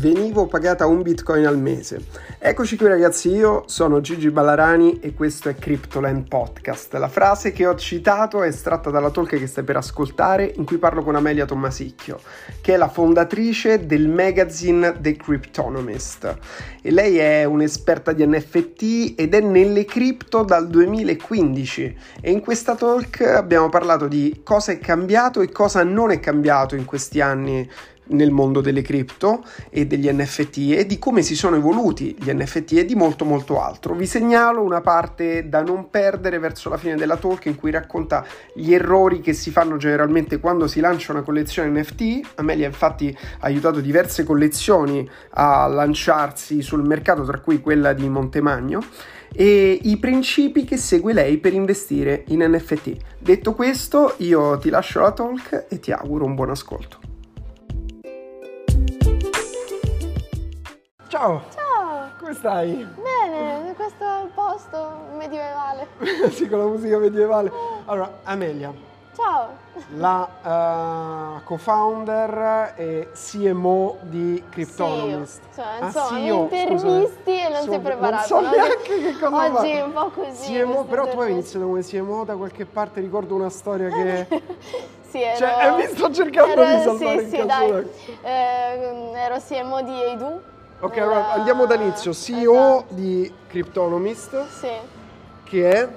venivo pagata un bitcoin al mese. Eccoci qui ragazzi, io sono Gigi Ballarani e questo è Cryptoland Podcast. La frase che ho citato è estratta dalla talk che stai per ascoltare in cui parlo con Amelia Tommasicchio, che è la fondatrice del magazine The Cryptonomist. E lei è un'esperta di NFT ed è nelle cripto dal 2015 e in questa talk abbiamo parlato di cosa è cambiato e cosa non è cambiato in questi anni nel mondo delle cripto e degli NFT e di come si sono evoluti gli NFT e di molto molto altro. Vi segnalo una parte da non perdere verso la fine della talk in cui racconta gli errori che si fanno generalmente quando si lancia una collezione NFT. Amelia infatti ha aiutato diverse collezioni a lanciarsi sul mercato, tra cui quella di Montemagno e i principi che segue lei per investire in NFT. Detto questo, io ti lascio la talk e ti auguro un buon ascolto. Ciao! Ciao! Come stai? Bene, questo è il posto medievale. sì, con la musica medievale. Allora, Amelia. Ciao! La uh, co-founder e CMO di Cryptonomist. Sì, cioè, insomma, ah, mi intervisti e non sei preparato. Non so neanche che cosa Oggi è un po' così. CMO, però tu hai iniziato come CMO da qualche parte, ricordo una storia che... sì, ero... Cioè, eh, mi sto cercando ero, di salvare sì, il sì, dai. Eh, ero CMO di Eidu Ok, allora andiamo dall'inizio. CEO esatto. di Cryptonomist. Sì. Che è?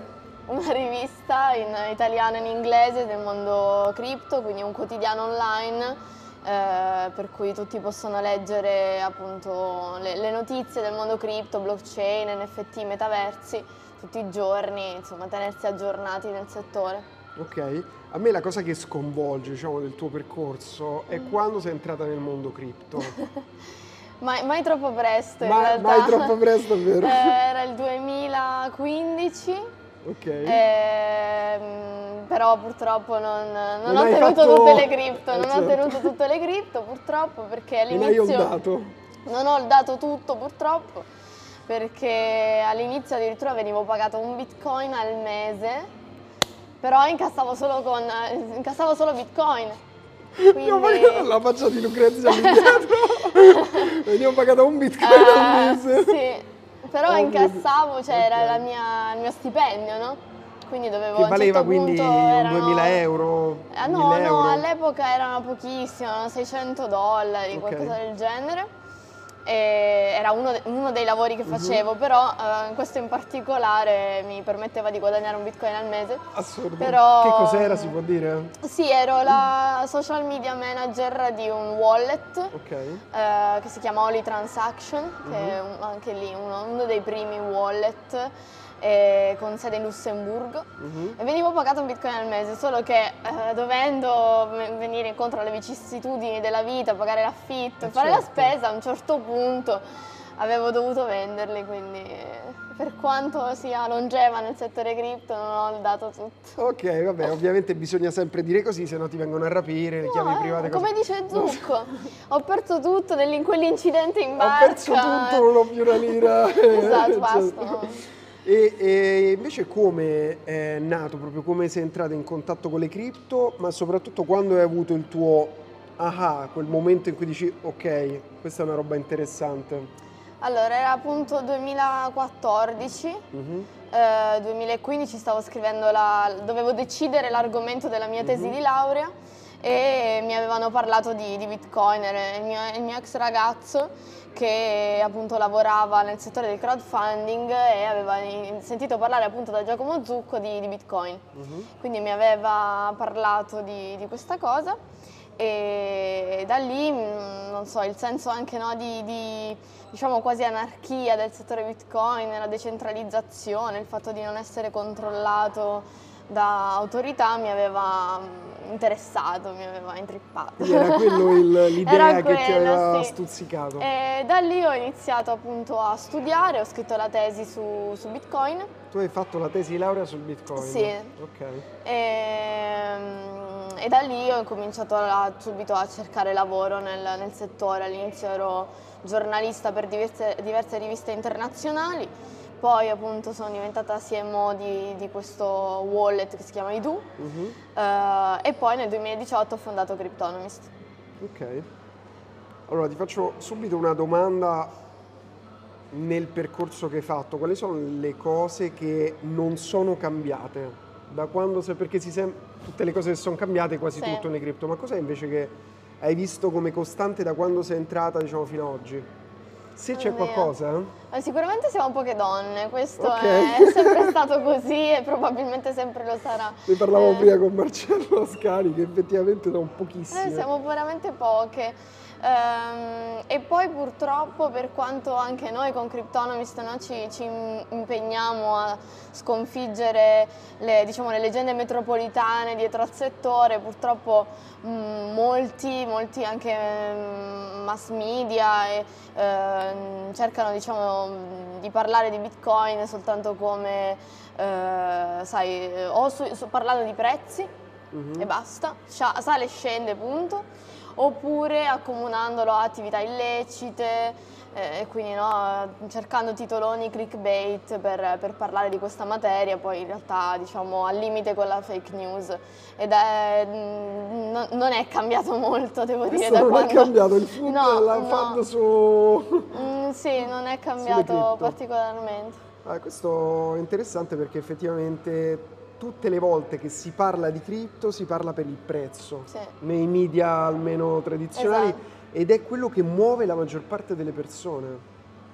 Una rivista in italiano e in inglese del mondo cripto, quindi un quotidiano online eh, per cui tutti possono leggere appunto le, le, notizie del mondo cripto, blockchain, NFT, metaversi tutti i giorni, insomma tenersi aggiornati nel settore. Ok, a me la cosa che sconvolge diciamo, del tuo percorso è mm. quando sei entrata nel mondo cripto. Mai, mai, troppo presto in mai, realtà. Mai troppo presto, vero? Eh, era il 2015. Ok. Ehm, però purtroppo non, non, non ho tenuto fatto... tutte le cripto, non certo. ho tenuto tutte le cripto purtroppo perché all'inizio... Non hai dato? Non ho dato tutto purtroppo perché all'inizio addirittura venivo pagato un bitcoin al mese, però incassavo solo, con, incassavo solo bitcoin. Quindi... Abbiamo pagato la faccia di Lucrezia lì dietro. Veniamo pagato un bitcoin uh, al mese. Sì, però oh, incassavo, cioè okay. era mia, il mio stipendio, no? Quindi dovevo Che valeva certo quindi erano... 2000 euro? Eh, no, no, all'epoca erano pochissimo, 600 dollari, okay. qualcosa del genere era uno, uno, dei lavori che mhm. facevo, uh-huh. però uh, questo in particolare mi permetteva di guadagnare un bitcoin al mese. Assurdo. Però, che cos'era, si può dire? Sì, ero la social media manager di un wallet okay. uh, che si chiama Oli Transaction, che uh-huh. è un, anche lì uno, uno dei primi wallet eh, con sede in Lussemburgo uh-huh. e venivo pagato un bitcoin al mese, solo che eh, dovendo venire incontro alle vicissitudini della vita, pagare l'affitto, eh fare certo. la spesa, a un certo punto avevo dovuto venderli, quindi per quanto sia longeva nel settore cripto non ho dato tutto. Ok, vabbè, ovviamente bisogna sempre dire così, se no ti vengono a rapire, le no, chiavi private. Come così. dice Zucco, ho perso tutto in quell'incidente in barca. Ho perso tutto, non ho più una lira. esatto, basta. E, e, invece come è nato, proprio come sei entrato in contatto con le cripto, ma soprattutto quando hai avuto il tuo aha, quel momento in cui dici ok, questa è una roba interessante? Allora, era appunto 2014, uh-huh. eh, 2015 stavo scrivendo la... dovevo decidere l'argomento della mia tesi uh-huh. di laurea e mi avevano parlato di, di Bitcoin, il mio, il mio ex ragazzo che appunto lavorava nel settore del crowdfunding e aveva sentito parlare appunto da Giacomo Zucco di, di Bitcoin. Uh-huh. Quindi mi aveva parlato di, di, questa cosa e da lì, mm, non so, il senso anche no, di, di diciamo quasi anarchia del settore Bitcoin, la decentralizzazione, il fatto di non essere controllato da autorità mi aveva mm, interessato, mi aveva intrippato. Quindi era quello il, l'idea era che ti aveva sì. stuzzicato. E da lì ho iniziato appunto a studiare, ho scritto la tesi su, su Bitcoin. Tu hai fatto la tesi di laurea sul Bitcoin? Sì. Ok. E, mm, e da lì ho cominciato a, subito a cercare lavoro nel, nel settore, all'inizio ero giornalista per diverse, diverse riviste internazionali poi appunto sono diventata CMO di, di questo wallet che si chiama Idu uh-huh. uh, e poi nel 2018 ho fondato Cryptonomist. Ok. Allora ti faccio subito una domanda nel percorso che hai fatto, quali sono le cose che non sono cambiate? Da quando sei, perché si sem- tutte le cose che sono cambiate, quasi sì. tutto nei cripto, ma cos'è invece che hai visto come costante da quando sei entrata, diciamo, fino ad oggi? Se c'è qualcosa? Sicuramente siamo poche donne, questo okay. è sempre stato così e probabilmente sempre lo sarà. Ne parlavo eh. prima con Marcello Ascari che effettivamente sono pochissime. Eh, siamo veramente poche. Ehm, e poi purtroppo per quanto anche noi con Cryptonomist no, ci, ci, impegniamo a sconfiggere le, diciamo, le, leggende metropolitane dietro al settore, purtroppo mh, mm, molti, molti, anche mh, mm, mass media e, eh, cercano diciamo, di parlare di Bitcoin soltanto come, eh, sai, o su, su, parlando di prezzi mm-hmm. e basta, sale e scende punto oppure accomunandolo a attività illecite eh, e quindi no, cercando titoloni clickbait per, per, parlare di questa materia, poi in realtà diciamo al limite con la fake news ed è, mm, no, non è cambiato molto devo Questo dire da non quando... è cambiato il food no, la no. fan su... Mm, sì, non è cambiato particolarmente. Ah, questo è interessante perché effettivamente tutte le volte che si parla di cripto si parla per il prezzo, sì. nei media almeno tradizionali, esatto. ed è quello che muove la maggior parte delle persone.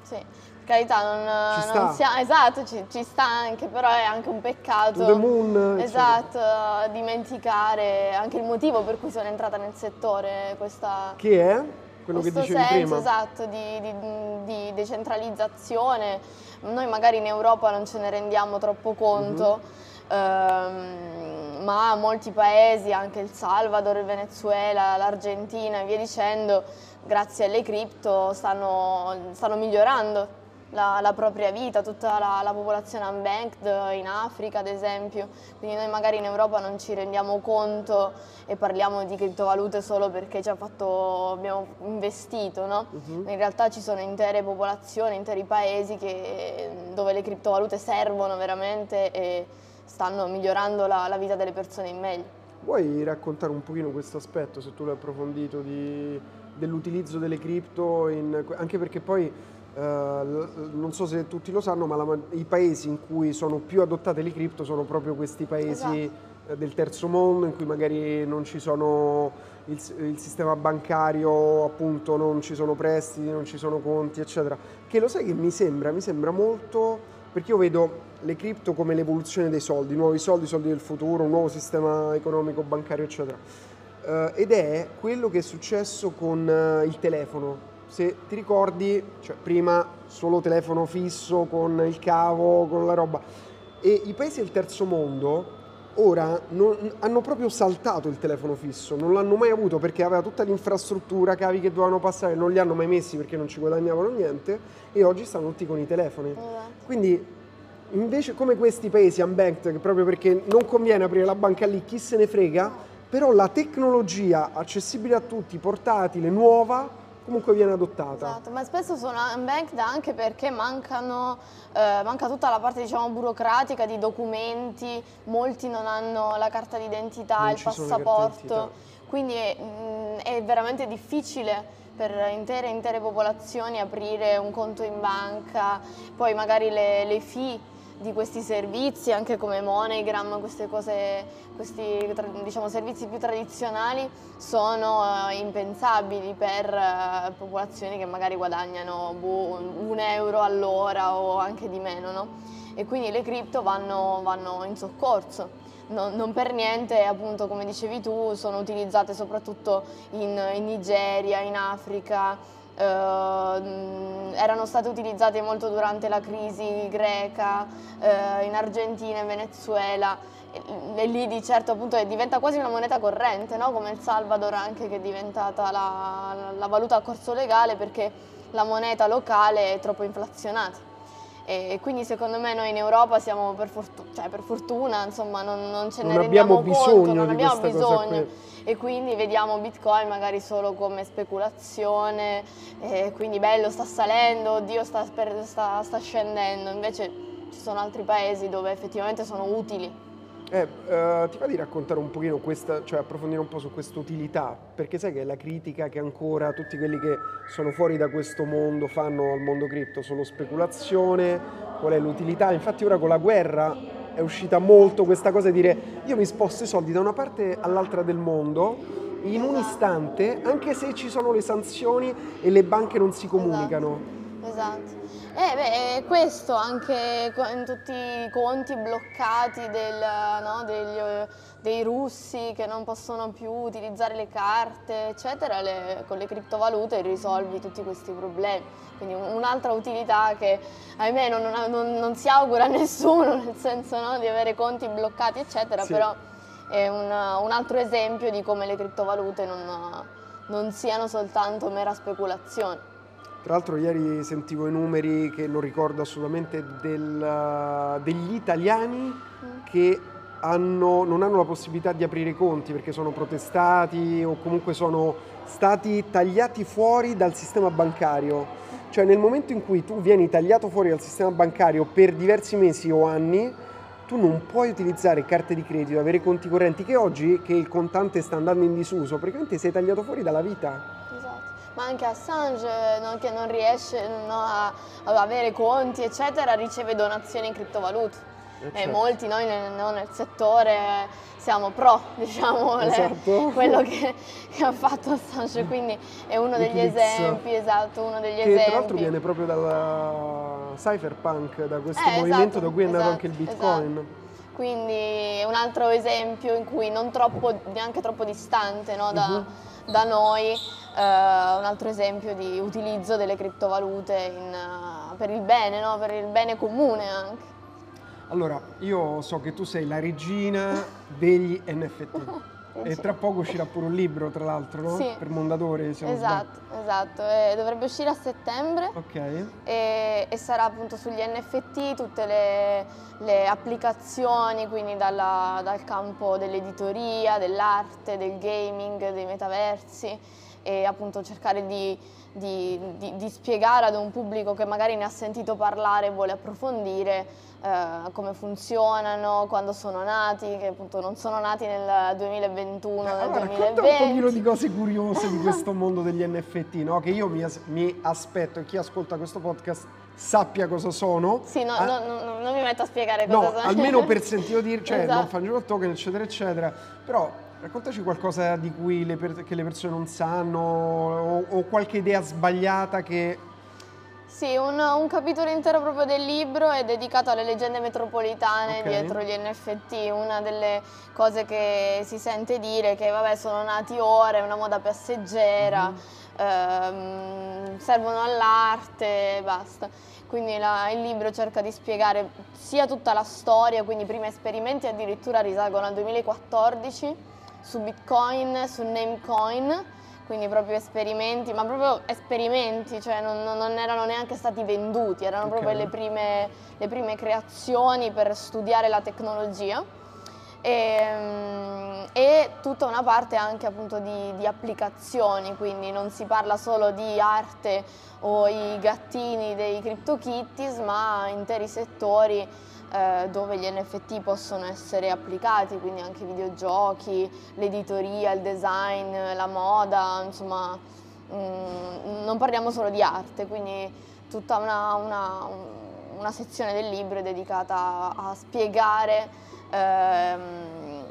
Sì, carità, non, ci non sia, esatto, ci, ci, sta anche, però è anche un peccato. The moon, esatto, eccetera. dimenticare anche il motivo per cui sono entrata nel settore. Questa, che è? Quello che dicevi senso, prima. esatto, di, di, di, decentralizzazione. Noi magari in Europa non ce ne rendiamo troppo conto. Mm-hmm ehm, ma molti paesi, anche il Salvador, il Venezuela, l'Argentina e via dicendo, grazie alle cripto stanno, stanno migliorando la, la, propria vita, tutta la, la, popolazione unbanked in Africa ad esempio, quindi noi magari in Europa non ci rendiamo conto e parliamo di criptovalute solo perché ci ha fatto, abbiamo investito, no? uh-huh. in realtà ci sono intere popolazioni, interi paesi che, dove le criptovalute servono veramente e stanno migliorando la, la vita delle persone in meglio. Vuoi raccontare un pochino questo aspetto, se tu l'hai approfondito, di, dell'utilizzo delle cripto, in, anche perché poi Uh, non so se tutti lo sanno, ma la, i paesi in cui sono più adottate le cripto sono proprio questi paesi esatto. del terzo mondo, in cui magari non ci sono il, il, sistema bancario, appunto, non ci sono prestiti, non ci sono conti, eccetera. Che lo sai che mi sembra? Mi sembra molto perché io vedo le cripto come l'evoluzione dei soldi, nuovi soldi, soldi del futuro, un nuovo sistema economico, bancario, eccetera. Uh, ed è quello che è successo con uh, il telefono. Se ti ricordi, cioè prima solo telefono fisso con il cavo, con la roba. E i paesi del terzo mondo ora non, hanno proprio saltato il telefono fisso, non l'hanno mai avuto perché aveva tutta l'infrastruttura, cavi che dovevano passare, non li hanno mai messi perché non ci guadagnavano niente e oggi stanno tutti con i telefoni. Quindi invece come questi paesi unbanked, proprio perché non conviene aprire la banca lì, chi se ne frega, però la tecnologia accessibile a tutti, portatile, nuova, comunque viene adottata. Esatto, ma spesso sono unbanked anche perché mancano, eh, manca tutta la parte diciamo burocratica di documenti, molti non hanno la carta d'identità, non il passaporto, quindi è, mh, mm, è veramente difficile per intere intere popolazioni aprire un conto in banca, poi magari le, le fee di questi servizi, anche come queste cose, questi diciamo, servizi più tradizionali sono uh, impensabili per uh, popolazioni che magari guadagnano boh, un euro all'ora o anche di meno, no? E quindi le cripto vanno, vanno in soccorso. Non, non, per niente, appunto, come dicevi tu, sono utilizzate soprattutto in, in Nigeria, in Africa, erano state utilizzate molto durante la crisi greca, uh, in Argentina, in Venezuela e, e, lì di certo appunto diventa quasi una moneta corrente, no? come il Salvador anche che è diventata la, la valuta a corso legale perché la moneta locale è troppo inflazionata. E quindi secondo me noi in Europa siamo per, fortuna, cioè per fortuna, insomma, non, non ce non ne rendiamo conto, non abbiamo bisogno e quindi vediamo Bitcoin magari solo come speculazione, quindi bello sta salendo, oddio sta, sta, sta scendendo, invece ci sono altri paesi dove effettivamente sono utili. Eh, uh, ti va di raccontare un pochino questa, cioè approfondire un po' su questa utilità, perché sai che è la critica che ancora tutti quelli che sono fuori da questo mondo fanno al mondo cripto, solo speculazione, qual è l'utilità? Infatti ora con la guerra è uscita molto questa cosa di dire io mi sposto i soldi da una parte all'altra del mondo in un istante, anche se ci sono le sanzioni e le banche non si comunicano. Esatto. esatto. Eh beh, questo anche in tutti i conti bloccati del, no, degli, dei russi che non possono più utilizzare le carte, eccetera, le, con le criptovalute risolvi tutti questi problemi. Quindi un'altra utilità che ahimè non, non, non si augura a nessuno, nel senso no, di avere conti bloccati, eccetera, sì. però è un, un, altro esempio di come le criptovalute non, non siano soltanto mera speculazione. Tra l'altro ieri sentivo i numeri che non ricordo assolutamente del, degli italiani mm. che hanno, non hanno la possibilità di aprire i conti perché sono protestati o comunque sono stati tagliati fuori dal sistema bancario. Cioè nel momento in cui tu vieni tagliato fuori dal sistema bancario per diversi mesi o anni, tu non puoi utilizzare carte di credito, avere conti correnti che oggi che il contante sta andando in disuso, praticamente sei tagliato fuori dalla vita ma anche Assange no, che non riesce no, a, a, avere conti eccetera riceve donazioni in criptovalute. Eh, e certo. molti noi nel, nel, settore siamo pro, diciamo, esatto. le, quello che, che, ha fatto Assange, quindi è uno degli esempi, esatto, uno degli che esempi. tra l'altro viene proprio dalla cypherpunk, da questo eh, movimento esatto, da cui è nato esatto, anche il Bitcoin. Esatto. Quindi un altro esempio in cui non troppo, neanche troppo distante no, da, uh-huh. da noi, Uh, un altro esempio di utilizzo delle criptovalute in, uh, per il bene, no? per il bene comune anche. Allora, io so che tu sei la regina degli NFT. E tra poco uscirà pure un libro, tra l'altro, no? Sì. Per Mondadori, se Esatto, esatto. E dovrebbe uscire a settembre. Ok. E, e sarà appunto sugli NFT, tutte le, le applicazioni, quindi dalla, dal campo dell'editoria, dell'arte, del gaming, dei metaversi e appunto cercare di, di, di, di, spiegare ad un pubblico che magari ne ha sentito parlare e vuole approfondire eh, come funzionano, quando sono nati, che appunto non sono nati nel 2021, eh, nel 2020. un pochino di cose curiose di questo mondo degli NFT, no? che io mi, as- mi aspetto e chi ascolta questo podcast sappia cosa sono. Sì, no, ah, no, no, non mi metto a spiegare cosa no, sono. almeno per sentito dire, cioè esatto. non fangelo token, eccetera, eccetera. Però Raccontaci qualcosa di cui le, per- che le persone non sanno o, o qualche idea sbagliata che sì, un, un, capitolo intero proprio del libro è dedicato alle leggende metropolitane okay. dietro gli NFT. Una delle cose che si sente dire è che vabbè, sono nati ora, è una moda passeggera, mm-hmm. ehm, servono all'arte e basta. Quindi la, il libro cerca di spiegare sia tutta la storia, quindi i primi esperimenti addirittura risalgono al 2014 su Bitcoin, su Namecoin, quindi proprio esperimenti, ma proprio esperimenti, cioè non, non erano neanche stati venduti, erano okay. proprio le prime, le prime creazioni per studiare la tecnologia. E, ehm, e, tutta una parte anche appunto di, di, applicazioni, quindi non si parla solo di arte o i gattini dei CryptoKitties, ma interi settori eh, dove gli NFT possono essere applicati, quindi anche videogiochi, l'editoria, il design, la moda, insomma mm, non parliamo solo di arte, quindi tutta una, una, una sezione del libro è dedicata a, spiegare ehm,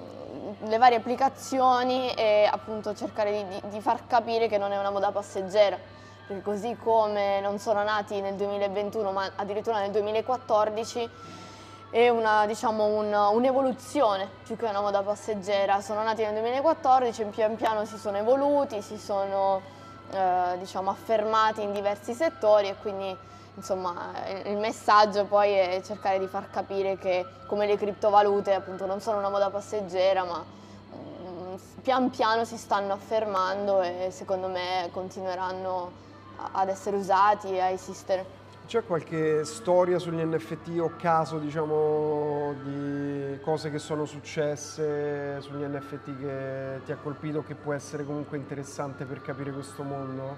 le varie applicazioni e appunto cercare di, di far capire che non è una moda passeggera perché così come non sono nati nel 2021 ma addirittura nel 2014 è una, diciamo, un, un'evoluzione più che una moda passeggera. Sono nati nel 2014 e pian piano si sono evoluti, si sono eh, diciamo, affermati in diversi settori e quindi insomma, il messaggio poi è cercare di far capire che come le criptovalute appunto non sono una moda passeggera ma mm, pian piano si stanno affermando e secondo me continueranno ad essere usati e a esistere. C'è qualche storia sugli NFT o caso, diciamo, di cose che sono successe sugli NFT che ti ha colpito, che può essere comunque interessante per capire questo mondo?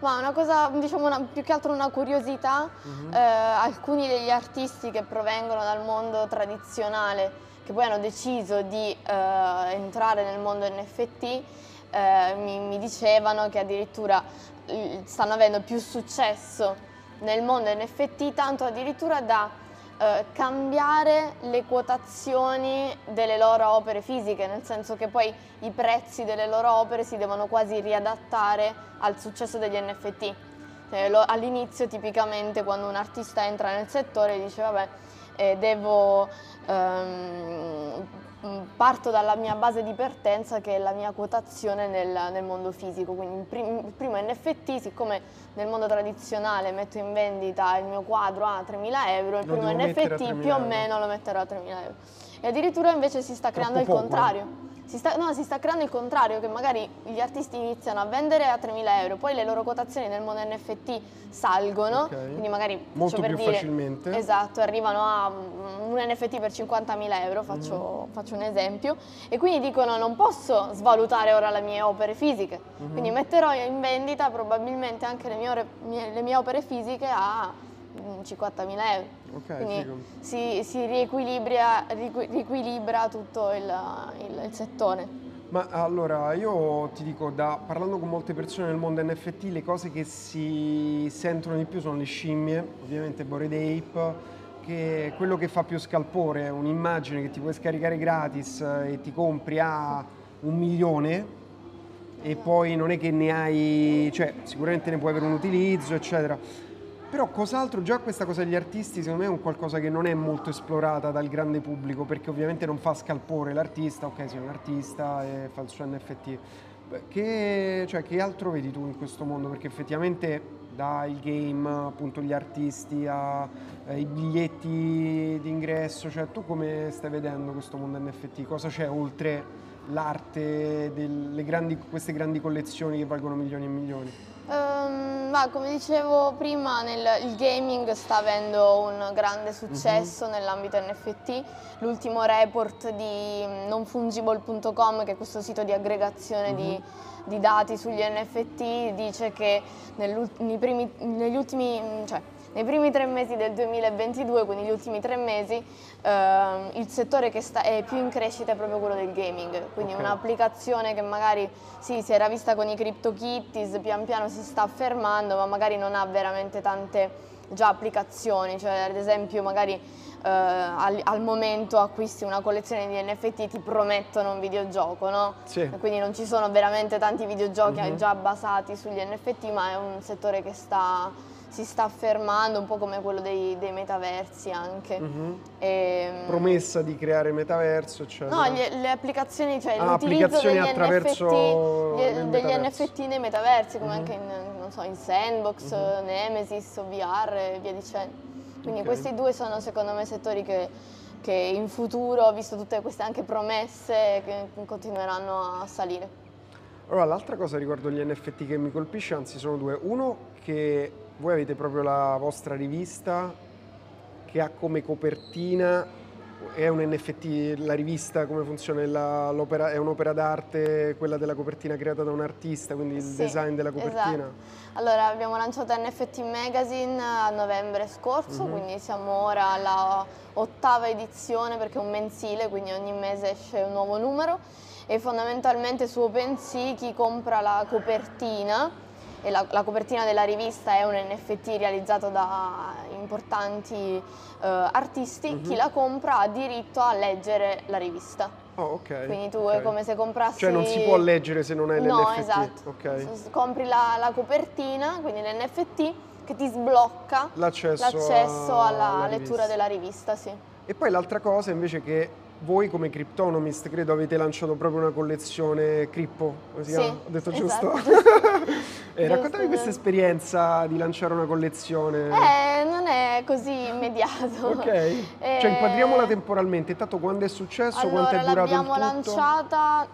Ma una cosa, diciamo, una, più che altro una curiosità, uh-huh. eh, alcuni degli artisti che provengono dal mondo tradizionale, che che poi hanno deciso di eh, entrare nel mondo NFT eh, mi, mi dicevano che addirittura stanno avendo più successo nel mondo NFT, tanto addirittura da eh, cambiare le quotazioni delle loro opere fisiche, nel senso che poi i prezzi delle loro opere si devono quasi riadattare al successo degli NFT. Eh, all'inizio tipicamente quando un artista entra nel settore dice vabbè eh, devo ehm, parto dalla mia base di partenza che è la mia quotazione nel, nel mondo fisico, quindi il, prim, il, primo NFT, siccome nel mondo tradizionale metto in vendita il mio quadro a 3.000 euro, il primo NFT più o meno lo metterò a 3.000 euro. E addirittura invece si sta creando Troppo il poco, contrario. Si sta, no, si sta creando il contrario, che magari gli artisti iniziano a vendere a 3.000 euro, poi le loro quotazioni nel mondo NFT salgono, okay. quindi magari molto più dire, facilmente. Esatto, arrivano a un NFT per 50.000 euro, faccio, mm. faccio, un esempio, e quindi dicono non posso svalutare ora le mie opere fisiche, mm-hmm. quindi metterò in vendita probabilmente anche le mie, le mie opere fisiche a 50.000 euro. Okay, Quindi si, si riequilibra, riequilibra, tutto il, il, il, settore. Ma allora io ti dico, da, parlando con molte persone nel mondo NFT, le cose che si sentono di più sono le scimmie, ovviamente Bored Ape, che quello che fa più scalpore è un'immagine che ti puoi scaricare gratis e ti compri a un milione e poi non è che ne hai, cioè sicuramente ne puoi avere un utilizzo, eccetera però cos'altro, già questa cosa degli artisti secondo me è un qualcosa che non è molto esplorata dal grande pubblico perché ovviamente non fa scalpore l'artista, ok sei un artista e fa il suo NFT. Che, cioè, che altro vedi tu in questo mondo? Perché effettivamente dal game, appunto gli artisti, ai eh, biglietti d'ingresso, cioè tu come stai vedendo questo mondo NFT? Cosa c'è oltre l'arte, delle grandi, queste grandi collezioni che valgono milioni e milioni? Ma come dicevo prima, nel, il gaming sta avendo un grande successo mm-hmm. nell'ambito NFT. L'ultimo report di nonfungible.com, che è questo sito di aggregazione mm-hmm. di, mhm. di, dati sugli NFT, dice che primi, negli ultimi, cioè, nei primi tre mesi del 2022, quindi gli ultimi tre mesi, eh, il settore che sta, è più in crescita è proprio quello del gaming, quindi okay. un'applicazione che magari sì, si era vista con i CryptoKitties, pian piano si sta affermando, ma magari non ha veramente tante già applicazioni, cioè ad esempio magari eh, al, al, momento acquisti una collezione di NFT ti promettono un videogioco, no? Sì. Quindi non ci sono veramente tanti videogiochi mm-hmm. già basati sugli NFT, ma è un settore che sta si sta affermando, un po' come quello dei, dei metaversi anche. Mm-hmm. E, ehm, Promessa di creare metaverso, cioè... No, le, le applicazioni, cioè ah, l'utilizzo degli attraverso NFT, degli NFT nei metaversi, come mm-hmm. anche in, so, in Sandbox, mm-hmm. Nemesis VR e via dicendo. Quindi okay. questi due sono secondo me settori che, che in futuro, visto tutte queste anche promesse, che continueranno a salire. Allora, l'altra cosa riguardo gli NFT che mi colpisce, anzi sono due. Uno che voi avete proprio la vostra rivista che ha come copertina, è un NFT, la rivista come funziona? La, è un'opera d'arte, quella della copertina creata da un artista, quindi il sì, design della copertina? Esatto. Allora abbiamo lanciato NFT Magazine a novembre scorso, mm-hmm. quindi siamo ora alla ottava edizione perché è un mensile, quindi ogni mese esce un nuovo numero e fondamentalmente su OpenSea chi compra la copertina e la, la, copertina della rivista è un NFT realizzato da importanti eh, artisti, uh-huh. chi la compra ha diritto a leggere la rivista. Oh, ok. Quindi tu okay. è come se comprassi... Cioè non si può leggere se non hai l'NFT? No, esatto. Okay. Compri la, la, copertina, quindi l'NFT, che ti sblocca l'accesso, l'accesso alla, alla lettura della rivista, sì. E poi l'altra cosa invece che voi come Cryptonomist credo avete lanciato proprio una collezione Crippo, così sì, Ho detto esatto. giusto? eh, raccontami questa esperienza di lanciare una collezione. Eh, non è così immediato. ok, eh... cioè inquadriamola temporalmente, intanto quando è successo, allora, quanto è durato l'abbiamo lanciata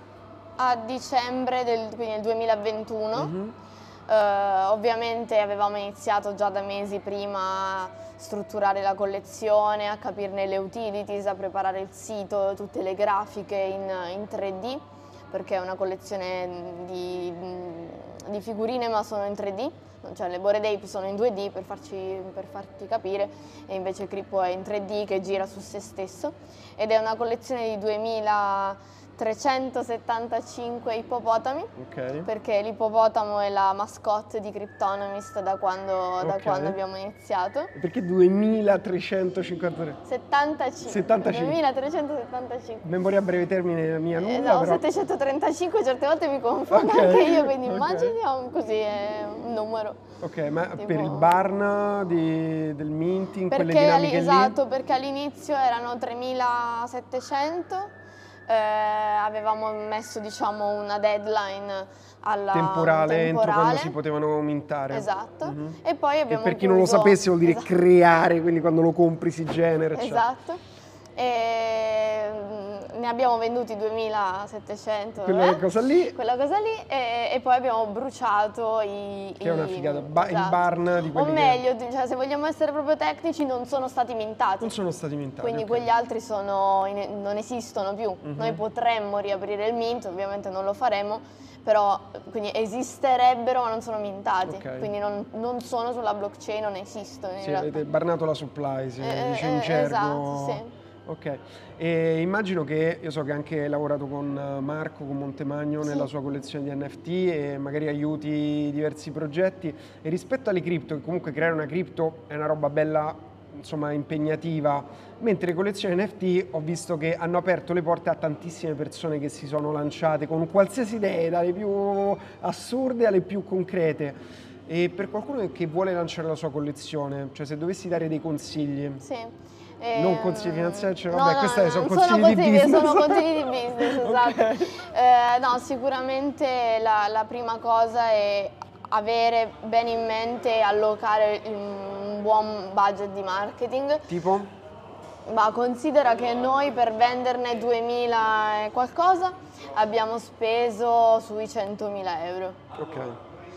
a dicembre del, 2021. Mm-hmm. Uh, ovviamente avevamo iniziato già da mesi prima a strutturare la collezione, a capirne le utilities, a preparare il sito, tutte le grafiche in, in 3D perché è una collezione di, di figurine ma sono in 3D, cioè le Bored Ape sono in 2D per, farci, per farti capire e invece Crippo è in 3D che gira su se stesso. Ed è una collezione di 2000 375 ippopotami okay. perché l'ippopotamo è la mascotte di Cryptonomist da quando, okay. da quando abbiamo iniziato. Perché 2353? 75. 75. 2375. Memoria a breve termine la mia nulla, eh, No, però... 735 certe volte mi confondo okay. anche io, quindi immagini così è un numero. Ok, ma tipo... per il barn di, del minting, perché quelle dinamiche Esatto, perché all'inizio erano 3700 eh, avevamo messo diciamo, una deadline alla temporale, temporale, entro quando si potevano aumentare. Esatto. Mm-hmm. E poi abbiamo e per chi non lo sapesse vuol dire esatto. creare, quindi quando lo compri si genera. Esatto. Cioè. E mm, ne abbiamo venduti 2700 quella eh? cosa lì quella cosa lì e, e poi abbiamo bruciato i che i, è una figata ba- esatto. il barn di quelli o meglio che... cioè, se vogliamo essere proprio tecnici non sono stati mintati non sono stati mintati quindi okay. quegli altri sono non esistono più mm-hmm. noi potremmo riaprire il mint ovviamente non lo faremo però quindi esisterebbero ma non sono mintati, okay. quindi non, non, sono sulla blockchain, non esistono. Sì, avete barnato la supply, si eh, dice eh, gergo. Esatto, sì. Ok, e immagino che io so che anche hai lavorato con eh, Marco, con Montemagno sì. nella sua collezione di NFT e magari aiuti diversi progetti e rispetto alle cripto, che comunque creare una cripto è una roba bella insomma impegnativa, mentre le collezioni NFT ho visto che hanno aperto le porte a tantissime persone che si sono lanciate con qualsiasi idea, dalle più assurde alle più concrete. E per qualcuno che vuole lanciare la sua collezione, cioè se dovessi dare dei consigli. Sì eh, non consigli finanziari, cioè, vabbè, no, questi sono consigli sono di business. Sono consigli di business, esatto. okay. eh, no, sicuramente la, la, prima cosa è avere bene in mente e allocare un buon budget di marketing. Tipo? Ma considera che noi per venderne 2000 e qualcosa abbiamo speso sui 100.000 euro. Ok,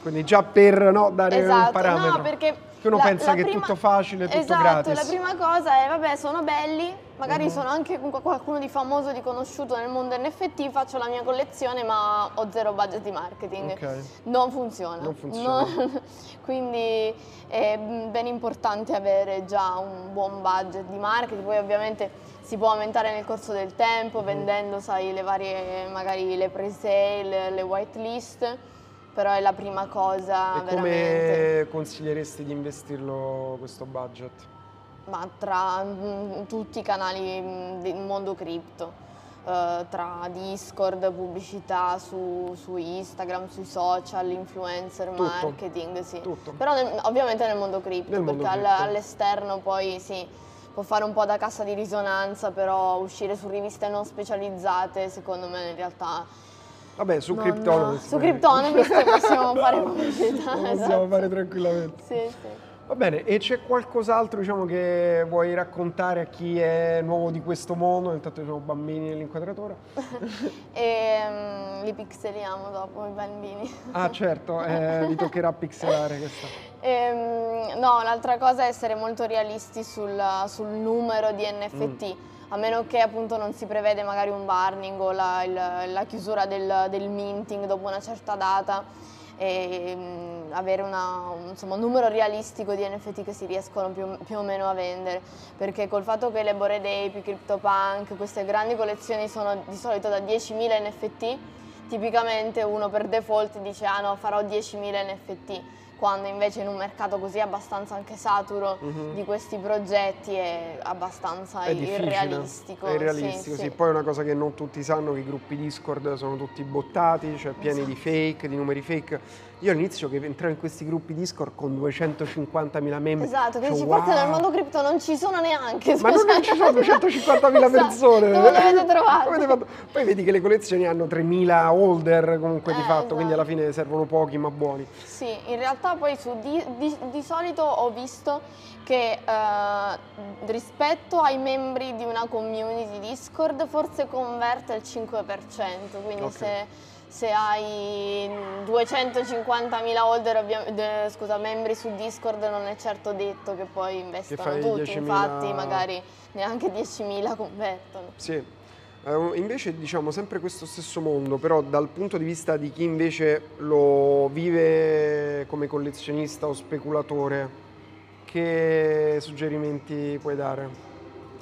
quindi già per no, dare esatto, un parametro. No, perché che uno la, pensa la che prima, è tutto facile, tutto esatto, gratis. la prima cosa è, vabbè, sono belli, magari uh-huh. sono anche qualcuno di famoso, di conosciuto nel mondo NFT, faccio la mia collezione ma ho zero budget di marketing. Okay. Non funziona. Non funziona. Non, quindi è ben importante avere già un buon budget di marketing, poi ovviamente si può aumentare nel corso del tempo uh-huh. vendendo, sai, le varie, magari le pre-sale, le whitelist però è la prima cosa e veramente. come consiglieresti di investirlo questo budget? Ma tra mh, mm, tutti i canali mm, del mondo cripto, uh, tra Discord, pubblicità su, su, Instagram, sui social, influencer, Tutto. marketing, sì. Tutto. Però nel, ovviamente nel mondo cripto, nel perché mondo all'esterno poi sì, può fare un po' da cassa di risonanza, però uscire su riviste non specializzate secondo me in realtà Vabbè, su Cryptonomist. Su Cryptonomist possiamo fare pubblicità. Lo possiamo esatto. fare tranquillamente. Sì, sì. Va bene, e c'è qualcos'altro diciamo, che vuoi raccontare a chi è nuovo di questo mondo? Intanto ci sono bambini nell'inquadratura. e um, li pixeliamo dopo i bambini. ah certo, eh, vi toccherà pixelare questa. E, um, no, l'altra cosa è essere molto realisti sul, sul numero di NFT. Mm a meno che appunto non si prevede magari un burning o la, il, la chiusura del, del, minting dopo una certa data e mh, mm, avere una, un, insomma, un, numero realistico di NFT che si riescono più, più, o meno a vendere. Perché col fatto che le Bored Ape, i CryptoPunk, queste grandi collezioni sono di solito da 10.000 NFT tipicamente uno per default dice ah no farò 10.000 NFT quando invece in un mercato così abbastanza anche saturo uh-huh. di questi progetti è abbastanza è irrealistico. È irrealistico, sì, sì. Poi è una cosa che non tutti sanno che i gruppi Discord sono tutti bottati, cioè pieni esatto. di fake, di numeri fake io all'inizio che entravo in questi gruppi Discord con 250.000 membri. Esatto, che dici, wow. forse nel mondo cripto non ci sono neanche. Ma non ci sono 250.000 esatto. persone. Dove l'avete trovato? Poi vedi che le collezioni hanno 3.000 holder comunque eh, di fatto, esatto. quindi alla fine servono pochi ma buoni. Sì, in realtà poi su di, di, di solito ho visto che eh, rispetto ai membri di una community Discord forse converte il 5%, quindi okay. se se hai 250.000 holder, scusa, membri su Discord non è certo detto che poi investano tutti, infatti magari neanche 10.000 convertono. Sì. Uh, invece diciamo sempre questo stesso mondo, però dal punto di vista di chi invece lo vive come collezionista o speculatore, che suggerimenti puoi dare?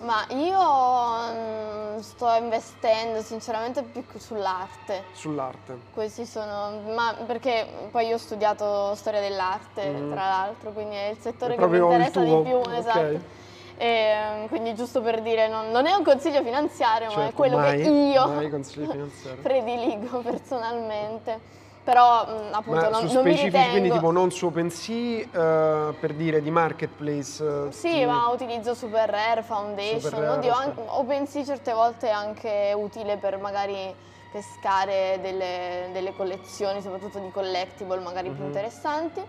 Ma io mm, sto investendo sinceramente più sull'arte. Sull'arte. Questi sono, ma perché poi io ho studiato storia dell'arte, mm. tra l'altro, quindi è il settore è che mi interessa di più, okay. esatto. E, ehm, quindi giusto per dire, non, non, è un consiglio finanziario, certo, ma è certo, quello mai, che io prediligo personalmente. Però mh, appunto ma non, su non mi ritengo... quindi tipo non su OpenSea uh, per dire di marketplace? Uh, sì, di... ma utilizzo Super Rare, Foundation, Super Oddio, okay. OpenSea certe volte è anche utile per magari pescare delle, delle collezioni, soprattutto di collectible magari mm-hmm. più mhm. interessanti.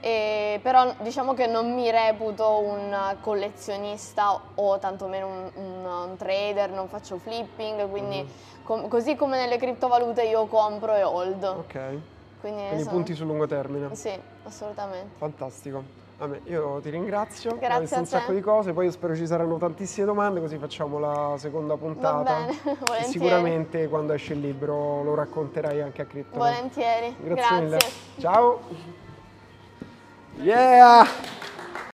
E, però diciamo che non mi reputo un collezionista o tantomeno un, un, un trader, non faccio flipping, quindi mm. com- così come nelle criptovalute io compro e hold. Ok. Quindi, quindi sono... punti sul lungo termine. Sì, assolutamente. Fantastico. Vabbè, io ti ringrazio, Grazie ho visto un sacco di cose, poi io spero ci saranno tantissime domande così facciamo la seconda puntata. Va bene, volentieri. E sicuramente quando esce il libro lo racconterai anche a Crypto. Volentieri, grazie. grazie. Mille. Ciao! Yeah!